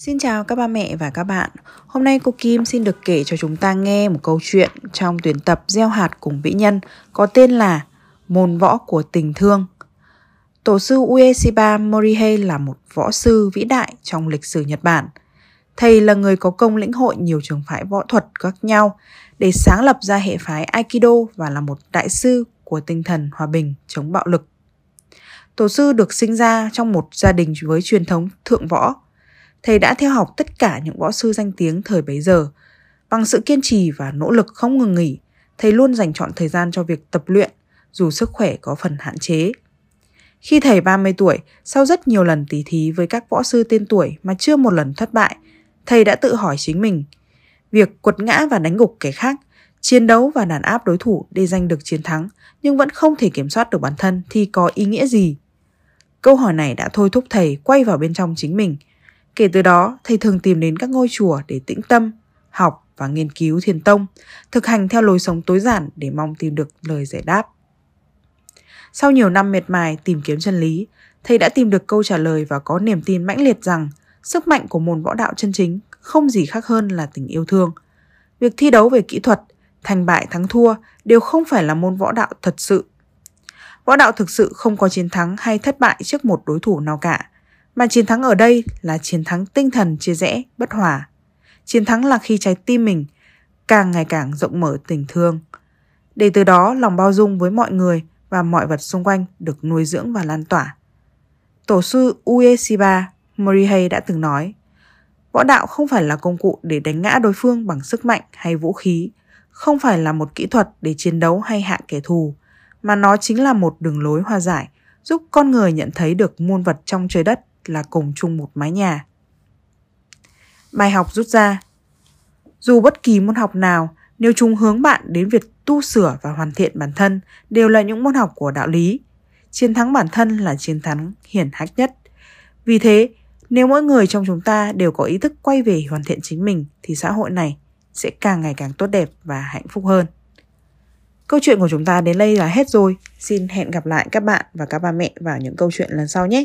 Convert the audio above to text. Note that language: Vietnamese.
Xin chào các ba mẹ và các bạn. Hôm nay cô Kim xin được kể cho chúng ta nghe một câu chuyện trong tuyển tập Gieo hạt cùng vĩ nhân có tên là Môn võ của tình thương. Tổ sư Ueshiba Morihei là một võ sư vĩ đại trong lịch sử Nhật Bản. Thầy là người có công lĩnh hội nhiều trường phái võ thuật khác nhau để sáng lập ra hệ phái Aikido và là một đại sư của tinh thần hòa bình, chống bạo lực. Tổ sư được sinh ra trong một gia đình với truyền thống thượng võ thầy đã theo học tất cả những võ sư danh tiếng thời bấy giờ. Bằng sự kiên trì và nỗ lực không ngừng nghỉ, thầy luôn dành chọn thời gian cho việc tập luyện, dù sức khỏe có phần hạn chế. Khi thầy 30 tuổi, sau rất nhiều lần tỉ thí với các võ sư tên tuổi mà chưa một lần thất bại, thầy đã tự hỏi chính mình, việc quật ngã và đánh gục kẻ khác, chiến đấu và đàn áp đối thủ để giành được chiến thắng nhưng vẫn không thể kiểm soát được bản thân thì có ý nghĩa gì? Câu hỏi này đã thôi thúc thầy quay vào bên trong chính mình – Kể từ đó, thầy thường tìm đến các ngôi chùa để tĩnh tâm, học và nghiên cứu thiền tông, thực hành theo lối sống tối giản để mong tìm được lời giải đáp. Sau nhiều năm miệt mài tìm kiếm chân lý, thầy đã tìm được câu trả lời và có niềm tin mãnh liệt rằng sức mạnh của môn võ đạo chân chính không gì khác hơn là tình yêu thương. Việc thi đấu về kỹ thuật, thành bại thắng thua đều không phải là môn võ đạo thật sự. Võ đạo thực sự không có chiến thắng hay thất bại trước một đối thủ nào cả, mà chiến thắng ở đây là chiến thắng tinh thần chia rẽ, bất hòa. Chiến thắng là khi trái tim mình càng ngày càng rộng mở tình thương. Để từ đó lòng bao dung với mọi người và mọi vật xung quanh được nuôi dưỡng và lan tỏa. Tổ sư Ueshiba Morihei đã từng nói, võ đạo không phải là công cụ để đánh ngã đối phương bằng sức mạnh hay vũ khí, không phải là một kỹ thuật để chiến đấu hay hạ kẻ thù, mà nó chính là một đường lối hòa giải, giúp con người nhận thấy được muôn vật trong trời đất là cùng chung một mái nhà. Bài học rút ra Dù bất kỳ môn học nào, nếu chúng hướng bạn đến việc tu sửa và hoàn thiện bản thân đều là những môn học của đạo lý. Chiến thắng bản thân là chiến thắng hiển hách nhất. Vì thế, nếu mỗi người trong chúng ta đều có ý thức quay về hoàn thiện chính mình thì xã hội này sẽ càng ngày càng tốt đẹp và hạnh phúc hơn. Câu chuyện của chúng ta đến đây là hết rồi. Xin hẹn gặp lại các bạn và các ba mẹ vào những câu chuyện lần sau nhé.